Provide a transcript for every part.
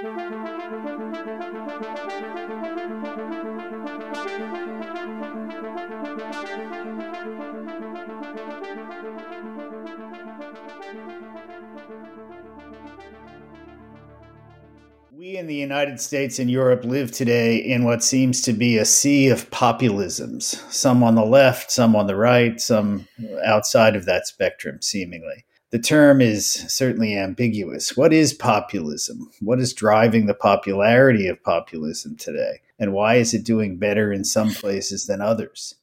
We in the United States and Europe live today in what seems to be a sea of populisms, some on the left, some on the right, some outside of that spectrum, seemingly. The term is certainly ambiguous. What is populism? What is driving the popularity of populism today? And why is it doing better in some places than others?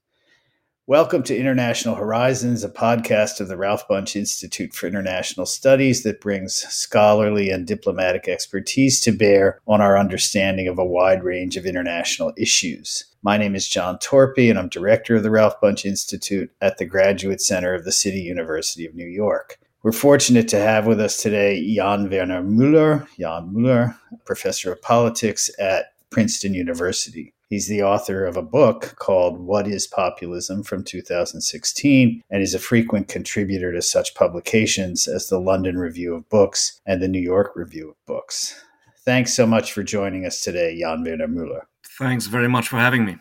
Welcome to International Horizons, a podcast of the Ralph Bunche Institute for International Studies that brings scholarly and diplomatic expertise to bear on our understanding of a wide range of international issues. My name is John Torpey, and I'm director of the Ralph Bunche Institute at the Graduate Center of the City University of New York. We're fortunate to have with us today Jan Werner Müller, Jan Müller, professor of politics at Princeton University. He's the author of a book called What is Populism from 2016 and is a frequent contributor to such publications as the London Review of Books and the New York Review of Books. Thanks so much for joining us today, Jan Werner Müller. Thanks very much for having me.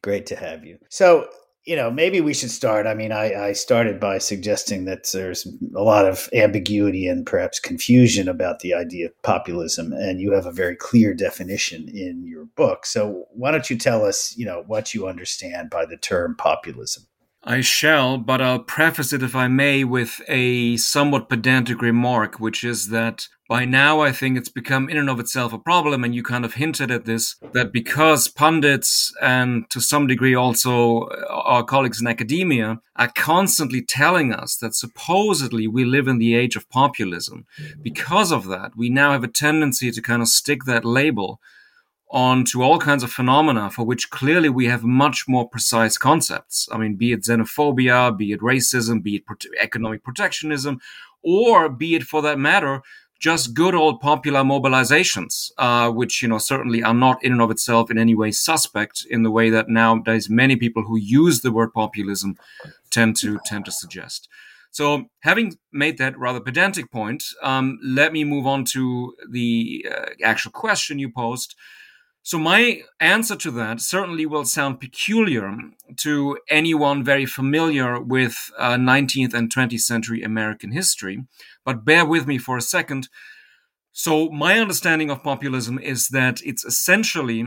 Great to have you. So, you know, maybe we should start. I mean, I, I, started by suggesting that there's a lot of ambiguity and perhaps confusion about the idea of populism, and you have a very clear definition in your book. So, why don't you tell us, you know, what you understand by the term populism? I shall, but I'll preface it, if I may, with a somewhat pedantic remark, which is that by now I think it's become in and of itself a problem, and you kind of hinted at this, that because pundits and to some degree also uh, our colleagues in academia are constantly telling us that supposedly we live in the age of populism, because of that, we now have a tendency to kind of stick that label onto all kinds of phenomena for which clearly we have much more precise concepts. I mean, be it xenophobia, be it racism, be it economic protectionism, or be it for that matter, just good old popular mobilizations, uh, which you know certainly are not in and of itself in any way suspect in the way that nowadays many people who use the word populism tend to tend to suggest. So, having made that rather pedantic point, um, let me move on to the uh, actual question you posed, so, my answer to that certainly will sound peculiar to anyone very familiar with uh, 19th and 20th century American history, but bear with me for a second. So, my understanding of populism is that it's essentially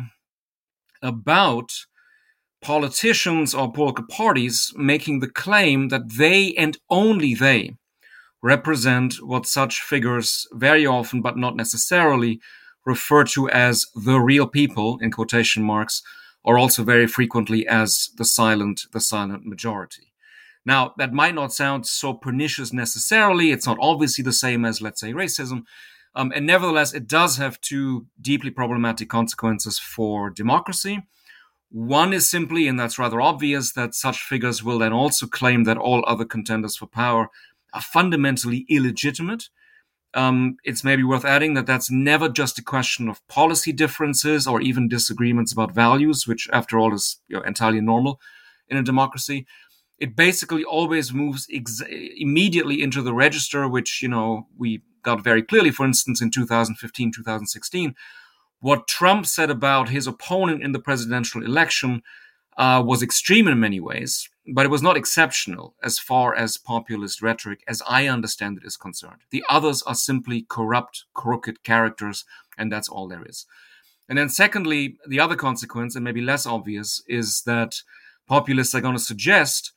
about politicians or political parties making the claim that they and only they represent what such figures very often, but not necessarily, referred to as the real people in quotation marks or also very frequently as the silent the silent majority. Now that might not sound so pernicious necessarily. It's not obviously the same as let's say racism. Um, and nevertheless it does have two deeply problematic consequences for democracy. One is simply and that's rather obvious that such figures will then also claim that all other contenders for power are fundamentally illegitimate um, it's maybe worth adding that that's never just a question of policy differences or even disagreements about values, which, after all, is you know, entirely normal in a democracy. It basically always moves ex- immediately into the register, which you know we got very clearly, for instance, in 2015, 2016. What Trump said about his opponent in the presidential election uh, was extreme in many ways, but it was not exceptional as far as populist rhetoric, as I understand it, is concerned. The others are simply corrupt, crooked characters, and that's all there is. And then, secondly, the other consequence, and maybe less obvious, is that populists are going to suggest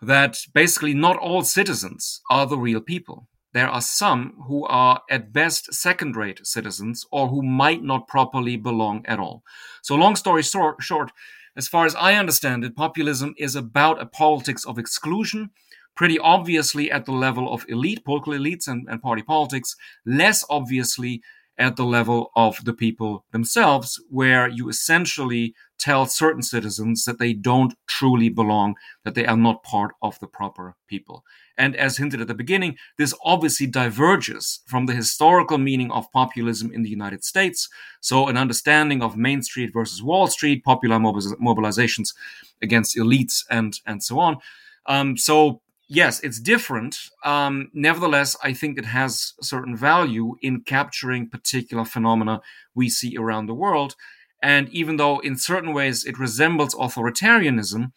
that basically not all citizens are the real people. There are some who are at best second rate citizens or who might not properly belong at all. So, long story short, as far as I understand it, populism is about a politics of exclusion, pretty obviously at the level of elite, political elites and, and party politics, less obviously at the level of the people themselves, where you essentially tell certain citizens that they don't truly belong, that they are not part of the proper people. And as hinted at the beginning, this obviously diverges from the historical meaning of populism in the United States. So, an understanding of Main Street versus Wall Street, popular mobilizations against elites, and, and so on. Um, so, yes, it's different. Um, nevertheless, I think it has certain value in capturing particular phenomena we see around the world. And even though in certain ways it resembles authoritarianism,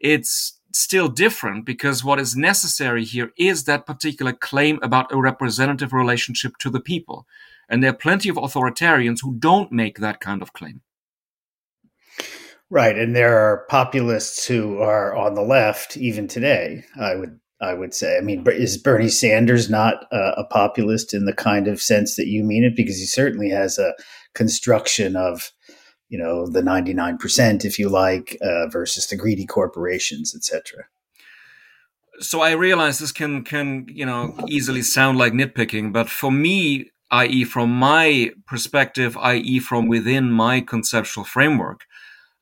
it's still different because what is necessary here is that particular claim about a representative relationship to the people. And there are plenty of authoritarians who don't make that kind of claim. Right, and there are populists who are on the left even today. I would I would say. I mean, is Bernie Sanders not a, a populist in the kind of sense that you mean it? Because he certainly has a construction of, you know, the ninety nine percent, if you like, uh, versus the greedy corporations, etc. So I realize this can can you know easily sound like nitpicking, but for me, i.e., from my perspective, i.e., from within my conceptual framework,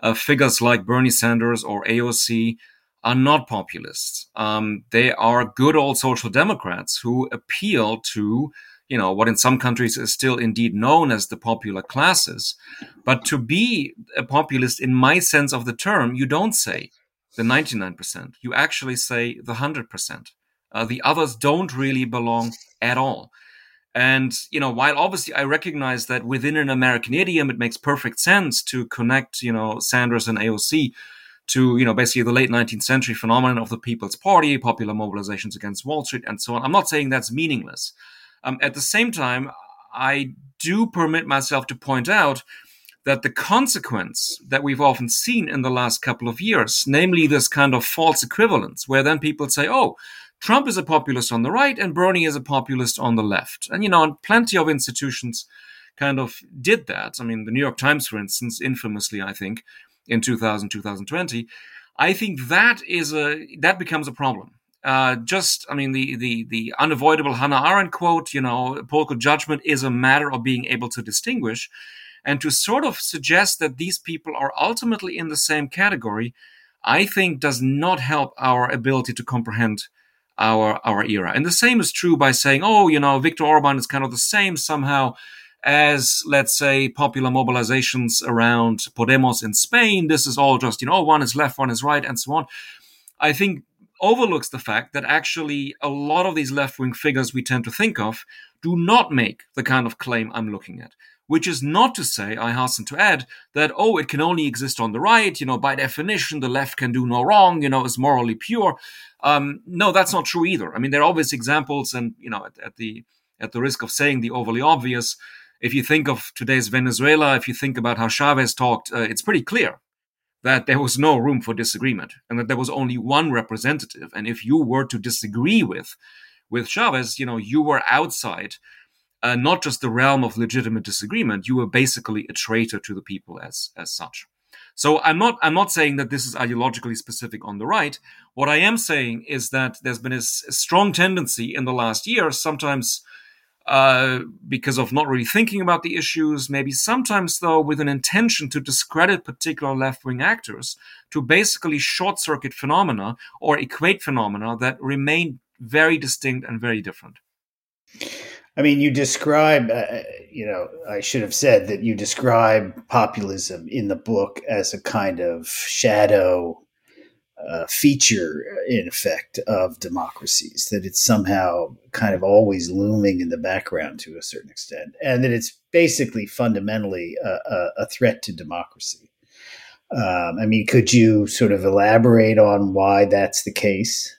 uh, figures like Bernie Sanders or AOC are not populists. Um, they are good old social democrats who appeal to, you know, what in some countries is still indeed known as the popular classes. But to be a populist, in my sense of the term, you don't say the 99%. You actually say the 100%. Uh, the others don't really belong at all. And, you know, while obviously I recognize that within an American idiom, it makes perfect sense to connect, you know, Sanders and AOC to, you know, basically the late 19th century phenomenon of the People's Party, popular mobilizations against Wall Street, and so on. I'm not saying that's meaningless. Um, at the same time, I do permit myself to point out that the consequence that we've often seen in the last couple of years, namely this kind of false equivalence, where then people say, oh, Trump is a populist on the right and Bernie is a populist on the left. And, you know, and plenty of institutions kind of did that. I mean, the New York Times, for instance, infamously, I think, in 2000 2020 i think that is a that becomes a problem uh, just i mean the the the unavoidable hannah arendt quote you know political judgment is a matter of being able to distinguish and to sort of suggest that these people are ultimately in the same category i think does not help our ability to comprehend our our era and the same is true by saying oh you know viktor orban is kind of the same somehow as let's say popular mobilizations around Podemos in Spain. This is all just, you know, one is left, one is right, and so on. I think overlooks the fact that actually a lot of these left wing figures we tend to think of do not make the kind of claim I'm looking at. Which is not to say, I hasten to add, that, oh, it can only exist on the right, you know, by definition, the left can do no wrong, you know, is morally pure. Um, no, that's not true either. I mean, there are obvious examples, and, you know, at, at the at the risk of saying the overly obvious, if you think of today's Venezuela, if you think about how Chavez talked, uh, it's pretty clear that there was no room for disagreement and that there was only one representative. And if you were to disagree with with Chavez, you know, you were outside uh, not just the realm of legitimate disagreement. You were basically a traitor to the people as as such. So I'm not I'm not saying that this is ideologically specific on the right. What I am saying is that there's been a, a strong tendency in the last year, sometimes uh, because of not really thinking about the issues, maybe sometimes, though, with an intention to discredit particular left wing actors, to basically short circuit phenomena or equate phenomena that remain very distinct and very different. I mean, you describe, uh, you know, I should have said that you describe populism in the book as a kind of shadow uh, feature, in effect, of democracies, that it's somehow kind of always looming in the background to a certain extent, and that it's basically fundamentally a, a, a threat to democracy. Um, I mean, could you sort of elaborate on why that's the case?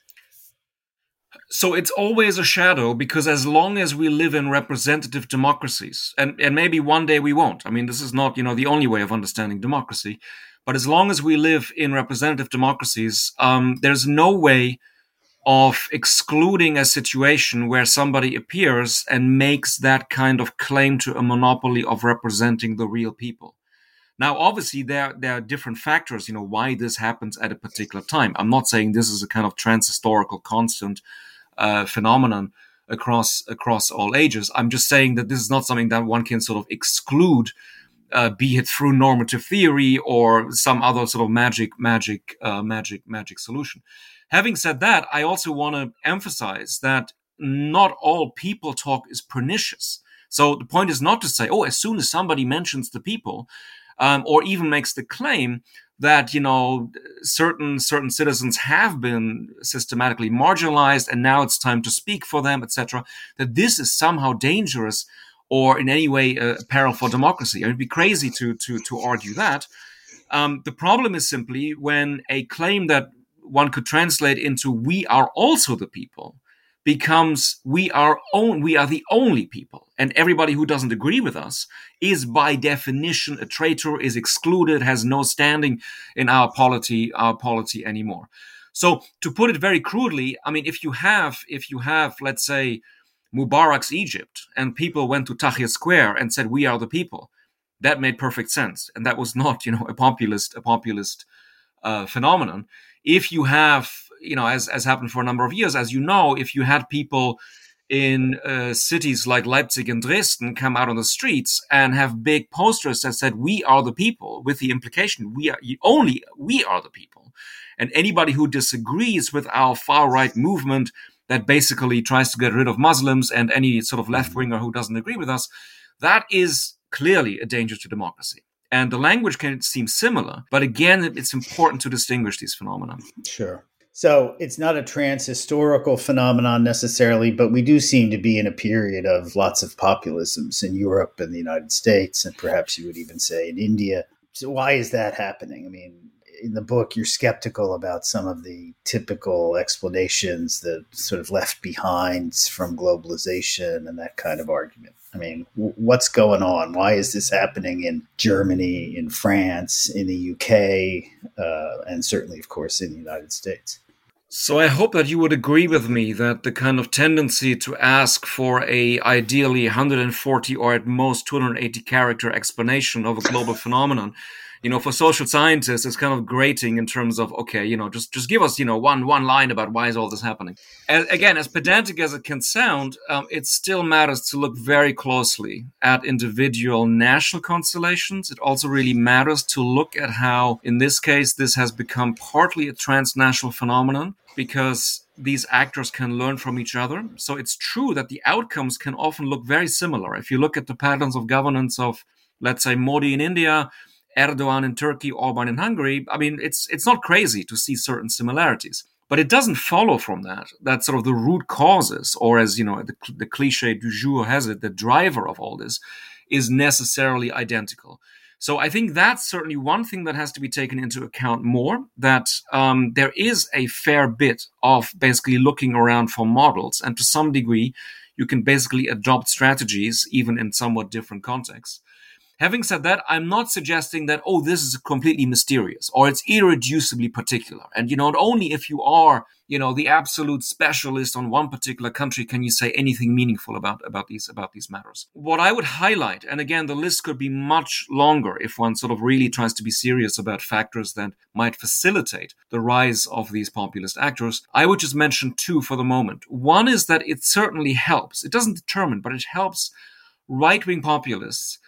So it's always a shadow because as long as we live in representative democracies, and, and maybe one day we won't. I mean, this is not, you know, the only way of understanding democracy. But as long as we live in representative democracies, um, there's no way of excluding a situation where somebody appears and makes that kind of claim to a monopoly of representing the real people. Now, obviously, there there are different factors, you know, why this happens at a particular time. I'm not saying this is a kind of transhistorical constant uh, phenomenon across across all ages. I'm just saying that this is not something that one can sort of exclude uh, be it through normative theory or some other sort of magic, magic, uh, magic, magic solution. Having said that, I also want to emphasize that not all people talk is pernicious. So the point is not to say, oh, as soon as somebody mentions the people, um, or even makes the claim, that you know certain certain citizens have been systematically marginalized and now it's time to speak for them etc that this is somehow dangerous or in any way a peril for democracy. It'd be crazy to to to argue that. Um, the problem is simply when a claim that one could translate into "we are also the people" becomes "we are own, we are the only people," and everybody who doesn't agree with us is by definition a traitor, is excluded, has no standing in our polity, our polity anymore. So, to put it very crudely, I mean, if you have, if you have, let's say, Mubarak's Egypt, and people went to Tahrir Square and said, "We are the people," that made perfect sense, and that was not, you know, a populist, a populist uh, phenomenon. If you have, you know, as as happened for a number of years, as you know, if you had people in uh, cities like Leipzig and Dresden come out on the streets and have big posters that said "We are the people," with the implication we are only we are the people, and anybody who disagrees with our far right movement that basically tries to get rid of Muslims and any sort of left winger who doesn't agree with us, that is clearly a danger to democracy. And the language can seem similar, but again, it's important to distinguish these phenomena. Sure. So it's not a trans historical phenomenon necessarily, but we do seem to be in a period of lots of populisms in Europe and the United States, and perhaps you would even say in India. So why is that happening? I mean, in the book, you're skeptical about some of the typical explanations that sort of left behind from globalization and that kind of argument. I mean, w- what's going on? Why is this happening in Germany, in France, in the UK, uh, and certainly, of course, in the United States? So I hope that you would agree with me that the kind of tendency to ask for a ideally 140 or at most 280 character explanation of a global phenomenon you know, for social scientists, it's kind of grating in terms of, okay, you know, just just give us, you know, one one line about why is all this happening. And again, as pedantic as it can sound, um, it still matters to look very closely at individual national constellations. It also really matters to look at how, in this case, this has become partly a transnational phenomenon because these actors can learn from each other. So it's true that the outcomes can often look very similar. If you look at the patterns of governance of, let's say, Modi in India Erdogan in Turkey, Orban in Hungary, I mean, it's it's not crazy to see certain similarities. But it doesn't follow from that that sort of the root causes, or as you know, the, the cliche du jour has it, the driver of all this is necessarily identical. So I think that's certainly one thing that has to be taken into account more. That um, there is a fair bit of basically looking around for models, and to some degree, you can basically adopt strategies even in somewhat different contexts. Having said that, I'm not suggesting that, oh, this is completely mysterious or it's irreducibly particular. And, you know, only if you are, you know, the absolute specialist on one particular country can you say anything meaningful about, about these, about these matters. What I would highlight, and again, the list could be much longer if one sort of really tries to be serious about factors that might facilitate the rise of these populist actors. I would just mention two for the moment. One is that it certainly helps. It doesn't determine, but it helps right wing populists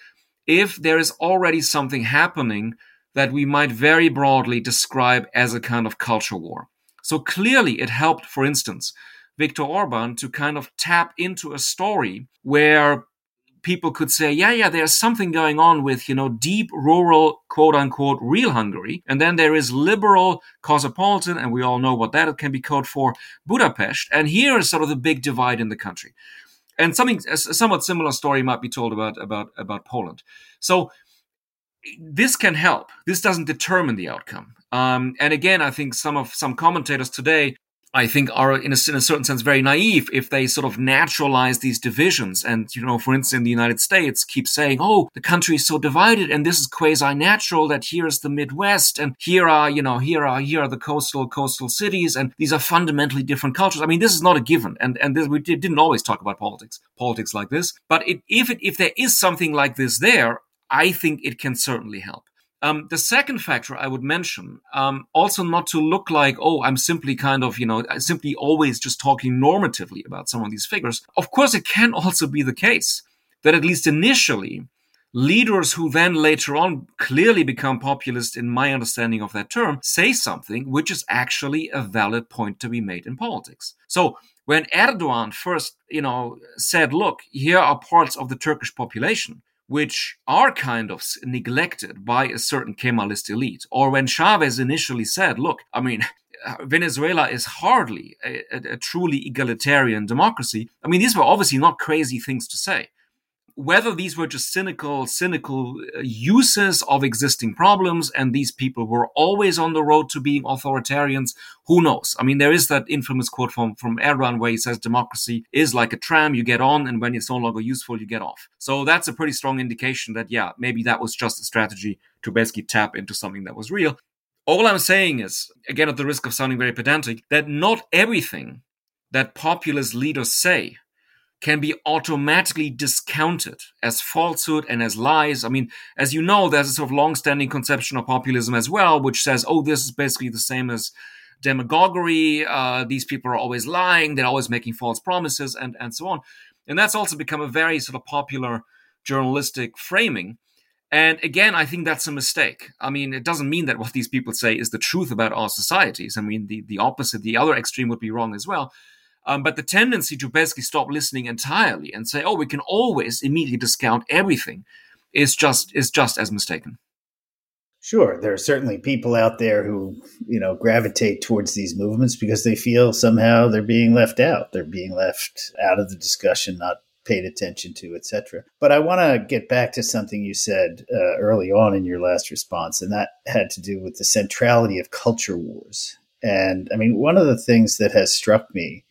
if there is already something happening that we might very broadly describe as a kind of culture war. So clearly, it helped, for instance, Viktor Orban to kind of tap into a story where people could say, yeah, yeah, there's something going on with, you know, deep rural, quote unquote, real Hungary. And then there is liberal, cosmopolitan, and we all know what that can be code for, Budapest. And here is sort of the big divide in the country and something a somewhat similar story might be told about about about Poland. So this can help. This doesn't determine the outcome. Um, and again, I think some of some commentators today I think are in a, in a, certain sense very naive if they sort of naturalize these divisions. And, you know, for instance, in the United States keep saying, oh, the country is so divided and this is quasi natural that here's the Midwest and here are, you know, here are, here are the coastal, coastal cities and these are fundamentally different cultures. I mean, this is not a given. And, and this, we didn't always talk about politics, politics like this. But it, if it, if there is something like this there, I think it can certainly help. Um, the second factor I would mention, um, also not to look like, oh, I'm simply kind of, you know, simply always just talking normatively about some of these figures. Of course, it can also be the case that at least initially, leaders who then later on clearly become populist, in my understanding of that term, say something which is actually a valid point to be made in politics. So when Erdogan first, you know, said, look, here are parts of the Turkish population which are kind of neglected by a certain Kemalist elite. Or when Chavez initially said, look, I mean, Venezuela is hardly a, a, a, truly egalitarian democracy. I mean, these were obviously not crazy things to say whether these were just cynical, cynical uh, uses of existing problems and these people were always on the road to being authoritarians, who knows? I mean, there is that infamous quote from, from Erdogan where he says democracy is like a tram, you get on, and when it's no longer useful, you get off. So that's a pretty strong indication that, yeah, maybe that was just a strategy to basically tap into something that was real. All I'm saying is, again, at the risk of sounding very pedantic, that not everything that populist leaders say can be automatically discounted as falsehood and as lies. I mean, as you know, there's a sort of long-standing conception of populism as well, which says, oh, this is basically the same as demagoguery. Uh, these people are always lying. They're always making false promises and, and so on. And that's also become a very sort of popular journalistic framing. And again, I think that's a mistake. I mean, it doesn't mean that what these people say is the truth about our societies. I mean, the, the opposite, the other extreme would be wrong as well. Um, but the tendency to basically stop listening entirely and say, "Oh, we can always immediately discount everything," is just is just as mistaken. Sure, there are certainly people out there who you know gravitate towards these movements because they feel somehow they're being left out. They're being left out of the discussion, not paid attention to, etc. But I want to get back to something you said uh, early on in your last response, and that had to do with the centrality of culture wars. And I mean, one of the things that has struck me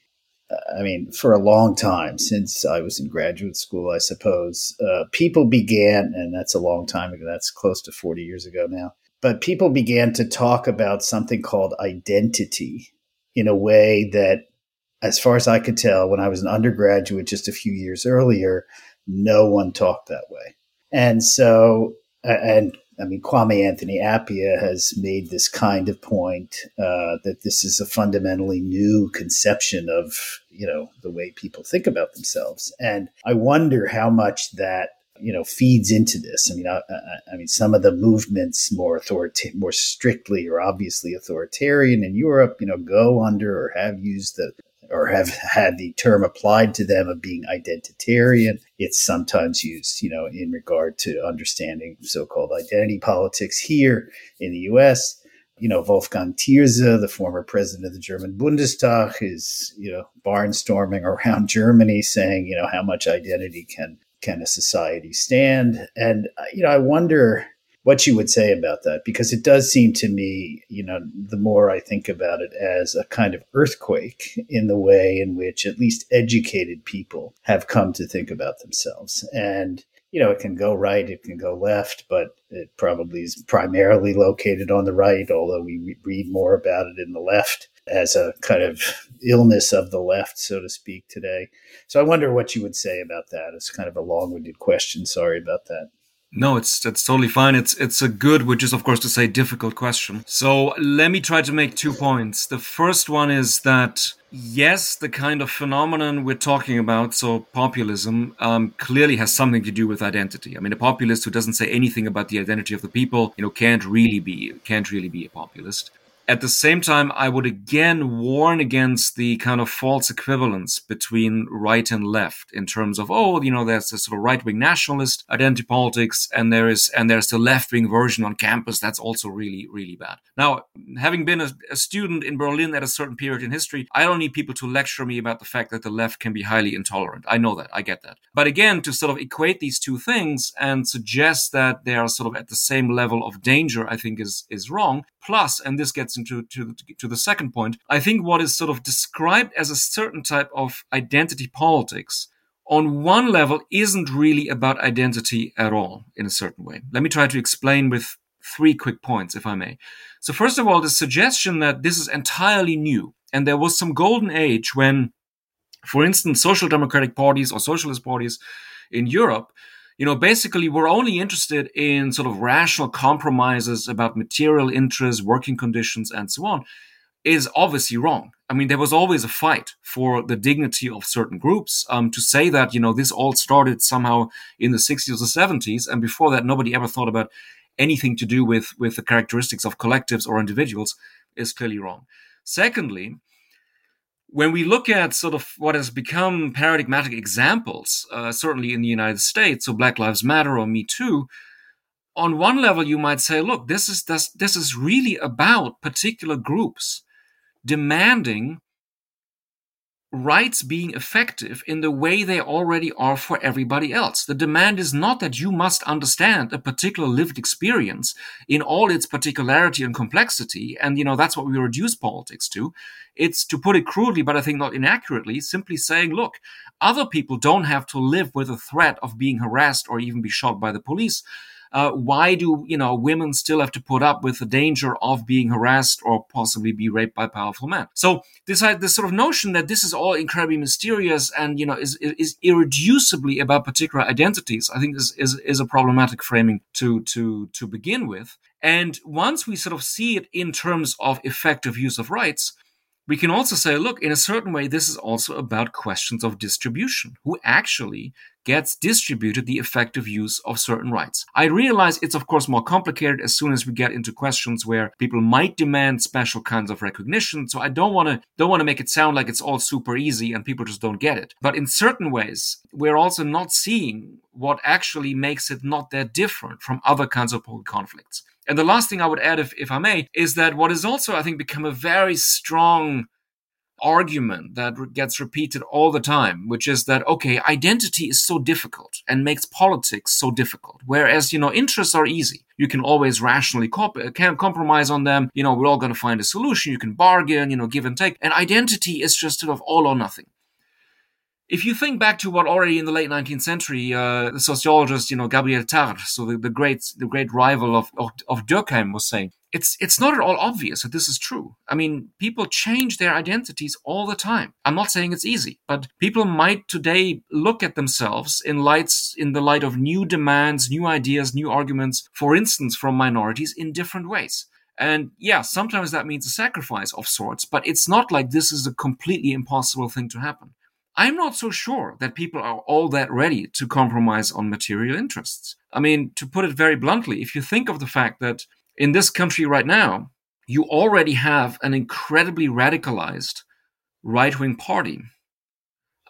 I mean, for a long time, since I was in graduate school, I suppose, uh, people began, and that's a long time ago, that's close to 40 years ago now, but people began to talk about something called identity in a way that, as far as I could tell, when I was an undergraduate just a few years earlier, no one talked that way. And so, and I mean, Kwame Anthony Appiah has made this kind of point uh, that this is a fundamentally new conception of, you know, the way people think about themselves. And I wonder how much that, you know, feeds into this. I mean, I, I, I mean, some of the movements more authoritative, more strictly or obviously authoritarian in Europe, you know, go under or have used the or have had the term applied to them of being identitarian. It's sometimes used, you know, in regard to understanding so-called identity politics here in the U.S. You know, Wolfgang Thierse, the former president of the German Bundestag, is, you know, barnstorming around Germany saying, you know, how much identity can can a society stand? And, you know, I wonder what you would say about that because it does seem to me you know the more i think about it as a kind of earthquake in the way in which at least educated people have come to think about themselves. And you know it can go right it can go left but it probably is primarily located on the right although we read more about it in the left as a kind of illness of the left so to speak today. So i wonder what you would say about that. It's kind of a long-winded question. Sorry about that no, it's it's totally fine. It's it's a good, which is of course to say difficult question. So let me try to make two points. The first one is that yes, the kind of phenomenon we're talking about, so populism, um, clearly has something to do with identity. I mean, a populist who doesn't say anything about the identity of the people, you know, can't really be can't really be a populist. At the same time, I would again warn against the kind of false equivalence between right and left in terms of, oh, you know, there's this sort of right wing nationalist identity politics and there is, and there's the left wing version on campus. That's also really, really bad. Now, having been a, a student in Berlin at a certain period in history, I don't need people to lecture me about the fact that the left can be highly intolerant. I know that. I get that. But again, to sort of equate these two things and suggest that they are sort of at the same level of danger, I think is, is wrong. Plus, and this gets into to, to the second point, I think what is sort of described as a certain type of identity politics on one level isn't really about identity at all in a certain way. Let me try to explain with three quick points, if I may. So, first of all, the suggestion that this is entirely new and there was some golden age when, for instance, social democratic parties or socialist parties in Europe you know, basically we're only interested in sort of rational compromises about material interests, working conditions, and so on, is obviously wrong. I mean, there was always a fight for the dignity of certain groups. Um, to say that, you know, this all started somehow in the 60s or 70s, and before that, nobody ever thought about anything to do with, with the characteristics of collectives or individuals is clearly wrong. Secondly, when we look at sort of what has become paradigmatic examples, uh, certainly in the United States, so Black Lives Matter or Me Too, on one level you might say, look, this is this, this is really about particular groups demanding rights being effective in the way they already are for everybody else. The demand is not that you must understand a particular lived experience in all its particularity and complexity. And, you know, that's what we reduce politics to. It's to put it crudely, but I think not inaccurately, simply saying, look, other people don't have to live with a threat of being harassed or even be shot by the police uh, why do you know women still have to put up with the danger of being harassed or possibly be raped by powerful men? So this uh, this sort of notion that this is all incredibly mysterious and you know is is irreducibly about particular identities, I think is is, is a problematic framing to to to begin with. And once we sort of see it in terms of effective use of rights, we can also say, look, in a certain way, this is also about questions of distribution. Who actually gets distributed the effective use of certain rights? I realize it's, of course, more complicated as soon as we get into questions where people might demand special kinds of recognition. So I don't want to don't want to make it sound like it's all super easy and people just don't get it. But in certain ways, we're also not seeing what actually makes it not that different from other kinds of political conflicts. And the last thing I would add, if, if I may, is that what has also, I think, become a very strong argument that gets repeated all the time, which is that, okay, identity is so difficult and makes politics so difficult. Whereas, you know, interests are easy. You can always rationally comp- can compromise on them. You know, we're all going to find a solution. You can bargain, you know, give and take. And identity is just sort of all or nothing if you think back to what already in the late 19th century, uh, the sociologist, you know, Gabriel Tarde, so the, the great, the great rival of, of, of Durkheim was saying, it's, it's not at all obvious that this is true. I mean, people change their identities all the time. I'm not saying it's easy, but people might today look at themselves in lights, in the light of new demands, new ideas, new arguments, for instance, from minorities in different ways. And yeah, sometimes that means a sacrifice of sorts, but it's not like this is a completely impossible thing to happen. I'm not so sure that people are all that ready to compromise on material interests. I mean, to put it very bluntly, if you think of the fact that in this country right now, you already have an incredibly radicalized right wing party,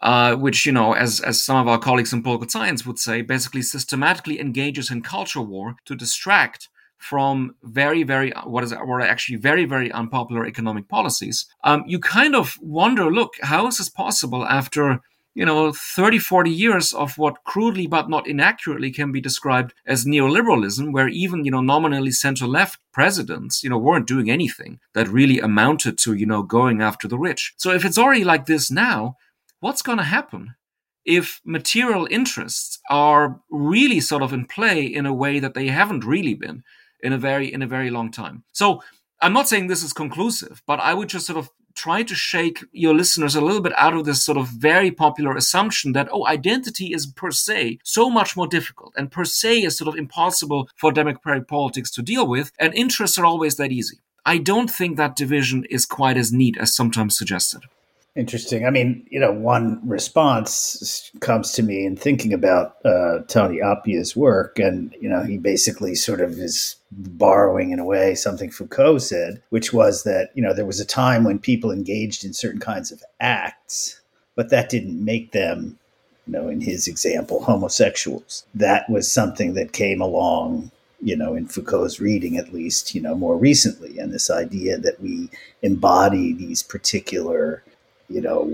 uh, which, you know, as, as some of our colleagues in political science would say, basically systematically engages in culture war to distract from very, very what is what are actually very, very unpopular economic policies, um, you kind of wonder, look, how is this possible after you know 30 40 years of what crudely but not inaccurately can be described as neoliberalism where even you know nominally center left presidents you know weren't doing anything that really amounted to you know going after the rich so if it's already like this now what's going to happen if material interests are really sort of in play in a way that they haven't really been in a very in a very long time. So I'm not saying this is conclusive, but I would just sort of try to shake your listeners a little bit out of this sort of very popular assumption that oh identity is per se so much more difficult and per se is sort of impossible for democratic politics to deal with and interests are always that easy. I don't think that division is quite as neat as sometimes suggested. Interesting. I mean, you know, one response comes to me in thinking about uh, Tony Appiah's work, and you know, he basically sort of is borrowing in a way something Foucault said, which was that you know there was a time when people engaged in certain kinds of acts, but that didn't make them, you know, in his example, homosexuals. That was something that came along you know, in Foucault's reading at least, you know, more recently, and this idea that we embody these particular you know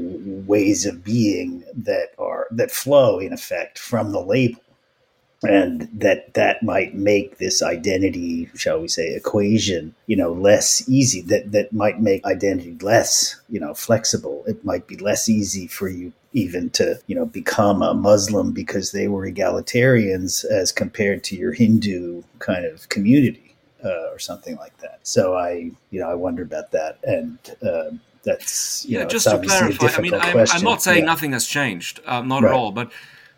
ways of being that are that flow in effect from the label. And that that might make this identity shall we say equation you know less easy that that might make identity less you know flexible. It might be less easy for you even to you know become a muslim because they were egalitarians as compared to your hindu kind of community uh, or something like that. So i you know i wonder about that. And uh, that's yeah. Know, just to clarify, I mean, I'm, I'm, not saying yeah. nothing has changed, uh, not right. at all, but.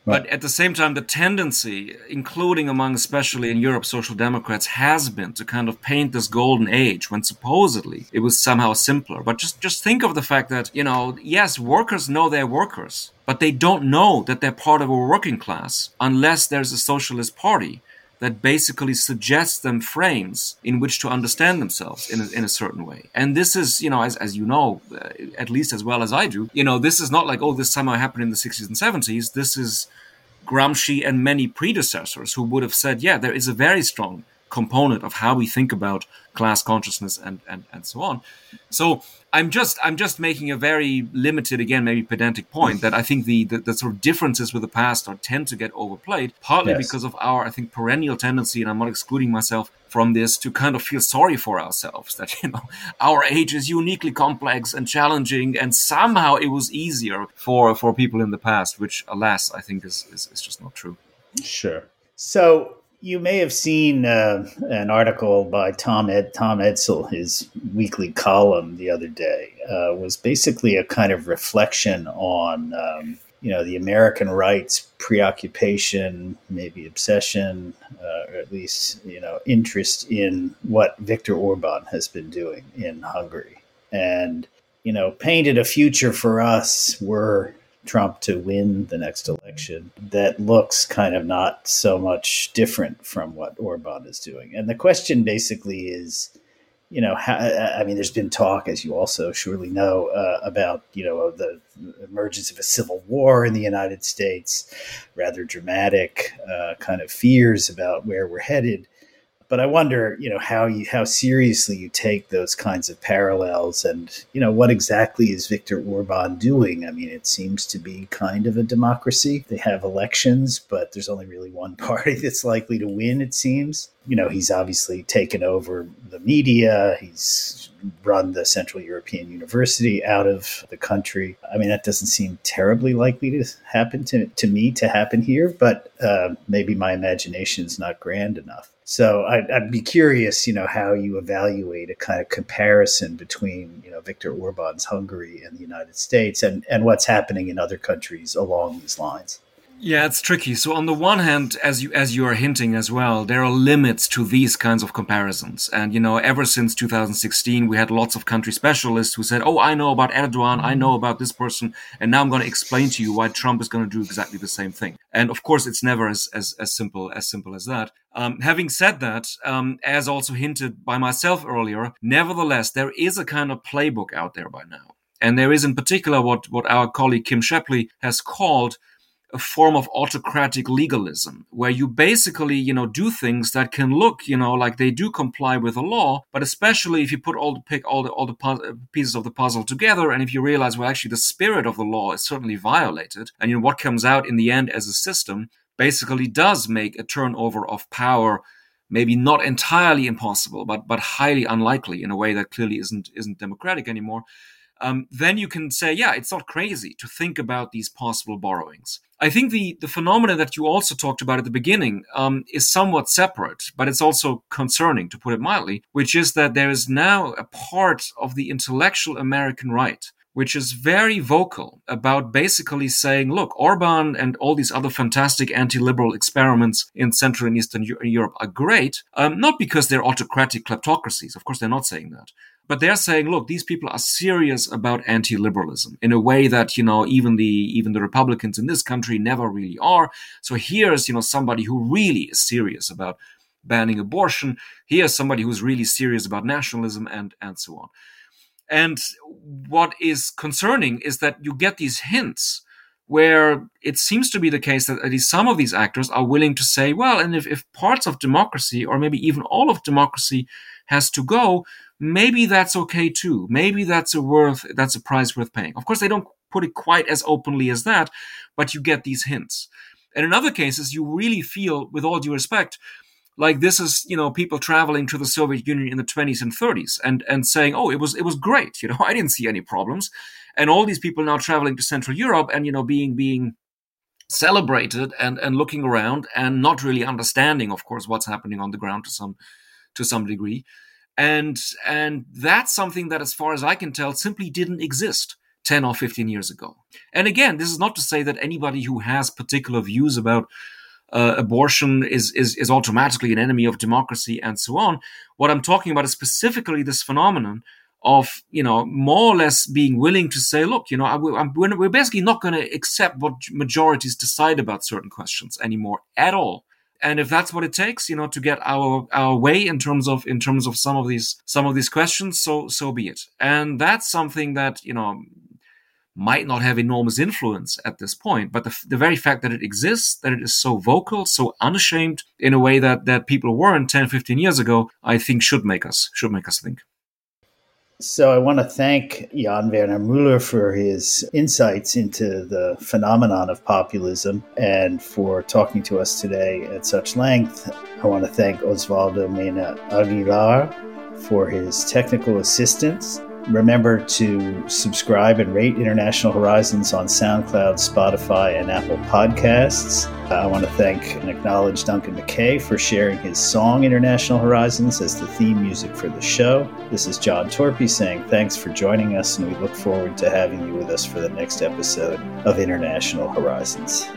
Right. But at the same time, the tendency, including among especially in Europe social democrats, has been to kind of paint this golden age when supposedly it was somehow simpler. But just, just think of the fact that, you know, yes, workers know they're workers, but they don't know that they're part of a working class unless there's a socialist party that basically suggests them frames in which to understand themselves in a, in a certain way. And this is, you know, as, as you know, uh, at least as well as I do, you know, this is not like, oh, this somehow happened in the 60s and 70s. This is Gramsci and many predecessors who would have said, yeah, there is a very strong component of how we think about class consciousness and, and, and so on. So I'm just I'm just making a very limited, again, maybe pedantic point that I think the, the, the sort of differences with the past are tend to get overplayed, partly yes. because of our I think perennial tendency, and I'm not excluding myself from this, to kind of feel sorry for ourselves that you know our age is uniquely complex and challenging, and somehow it was easier for for people in the past, which alas I think is is, is just not true. Sure. So you may have seen uh, an article by Tom Ed Tom Edsall, his weekly column the other day, uh, was basically a kind of reflection on um, you know the American rights preoccupation, maybe obsession, uh, or at least you know interest in what Viktor Orban has been doing in Hungary, and you know painted a future for us where Trump to win the next election that looks kind of not so much different from what Orban is doing. And the question basically is, you know, how, I mean, there's been talk, as you also surely know, uh, about you know the emergence of a civil war in the United States, rather dramatic uh, kind of fears about where we're headed but I wonder, you know, how you how seriously you take those kinds of parallels, and you know, what exactly is Viktor Orban doing? I mean, it seems to be kind of a democracy. They have elections, but there's only really one party that's likely to win. It seems. You know, he's obviously taken over the media. He's run the Central European University out of the country. I mean, that doesn't seem terribly likely to happen to, to me to happen here, but uh, maybe my imagination is not grand enough. So I'd, I'd, be curious, you know, how you evaluate a kind of comparison between, you know, Viktor Orban's Hungary and the United States and, and what's happening in other countries along these lines. Yeah, it's tricky. So on the one hand, as you as you are hinting as well, there are limits to these kinds of comparisons. And you know, ever since 2016, we had lots of country specialists who said, "Oh, I know about Erdogan, I know about this person, and now I'm going to explain to you why Trump is going to do exactly the same thing." And of course, it's never as as, as simple as simple as that. Um, having said that, um, as also hinted by myself earlier, nevertheless, there is a kind of playbook out there by now, and there is in particular what what our colleague Kim Scheppele has called a form of autocratic legalism where you basically you know do things that can look you know like they do comply with the law but especially if you put all the pick all the all the uh, pieces of the puzzle together and if you realize well actually the spirit of the law is certainly violated and you know what comes out in the end as a system basically does make a turnover of power maybe not entirely impossible but but highly unlikely in a way that clearly isn't isn't democratic anymore um, then you can say, yeah, it's not crazy to think about these possible borrowings. I think the, the phenomena that you also talked about at the beginning um, is somewhat separate, but it's also concerning, to put it mildly, which is that there is now a part of the intellectual American right which is very vocal about basically saying, look, Orban and all these other fantastic anti liberal experiments in Central and Eastern Europe are great, um, not because they're autocratic kleptocracies. Of course, they're not saying that. But they're saying, look, these people are serious about anti-liberalism in a way that, you know, even the, even the Republicans in this country never really are. So here's, you know, somebody who really is serious about banning abortion. Here's somebody who's really serious about nationalism and, and so on. And what is concerning is that you get these hints where it seems to be the case that at least some of these actors are willing to say, well, and if, if parts of democracy or maybe even all of democracy has to go, maybe that's okay too. Maybe that's a worth that's a price worth paying. Of course, they don't put it quite as openly as that, but you get these hints. And in other cases, you really feel, with all due respect, like this is you know people traveling to the Soviet Union in the 20s and 30s and and saying, oh, it was it was great. You know, I didn't see any problems. And all these people now traveling to Central Europe and you know being being celebrated and and looking around and not really understanding, of course, what's happening on the ground to some to some degree and and that's something that as far as i can tell simply didn't exist 10 or 15 years ago. And again this is not to say that anybody who has particular views about uh, abortion is, is is automatically an enemy of democracy and so on. What i'm talking about is specifically this phenomenon of you know more or less being willing to say look you know I, we're basically not going to accept what majorities decide about certain questions anymore at all and if that's what it takes, you know, to get our our way in terms of in terms of some of these some of these questions, so so be it. And that's something that you know might not have enormous influence at this point, but the, the very fact that it exists, that it is so vocal, so unashamed in a way that that people weren't 10, 15 years ago, I think should make us should make us think. So I want to thank Jan Werner Müller for his insights into the phenomenon of populism and for talking to us today at such length. I want to thank Osvaldo Mena Aguilar for his technical assistance Remember to subscribe and rate International Horizons on SoundCloud, Spotify, and Apple Podcasts. I want to thank and acknowledge Duncan McKay for sharing his song International Horizons as the theme music for the show. This is John Torpey saying thanks for joining us, and we look forward to having you with us for the next episode of International Horizons.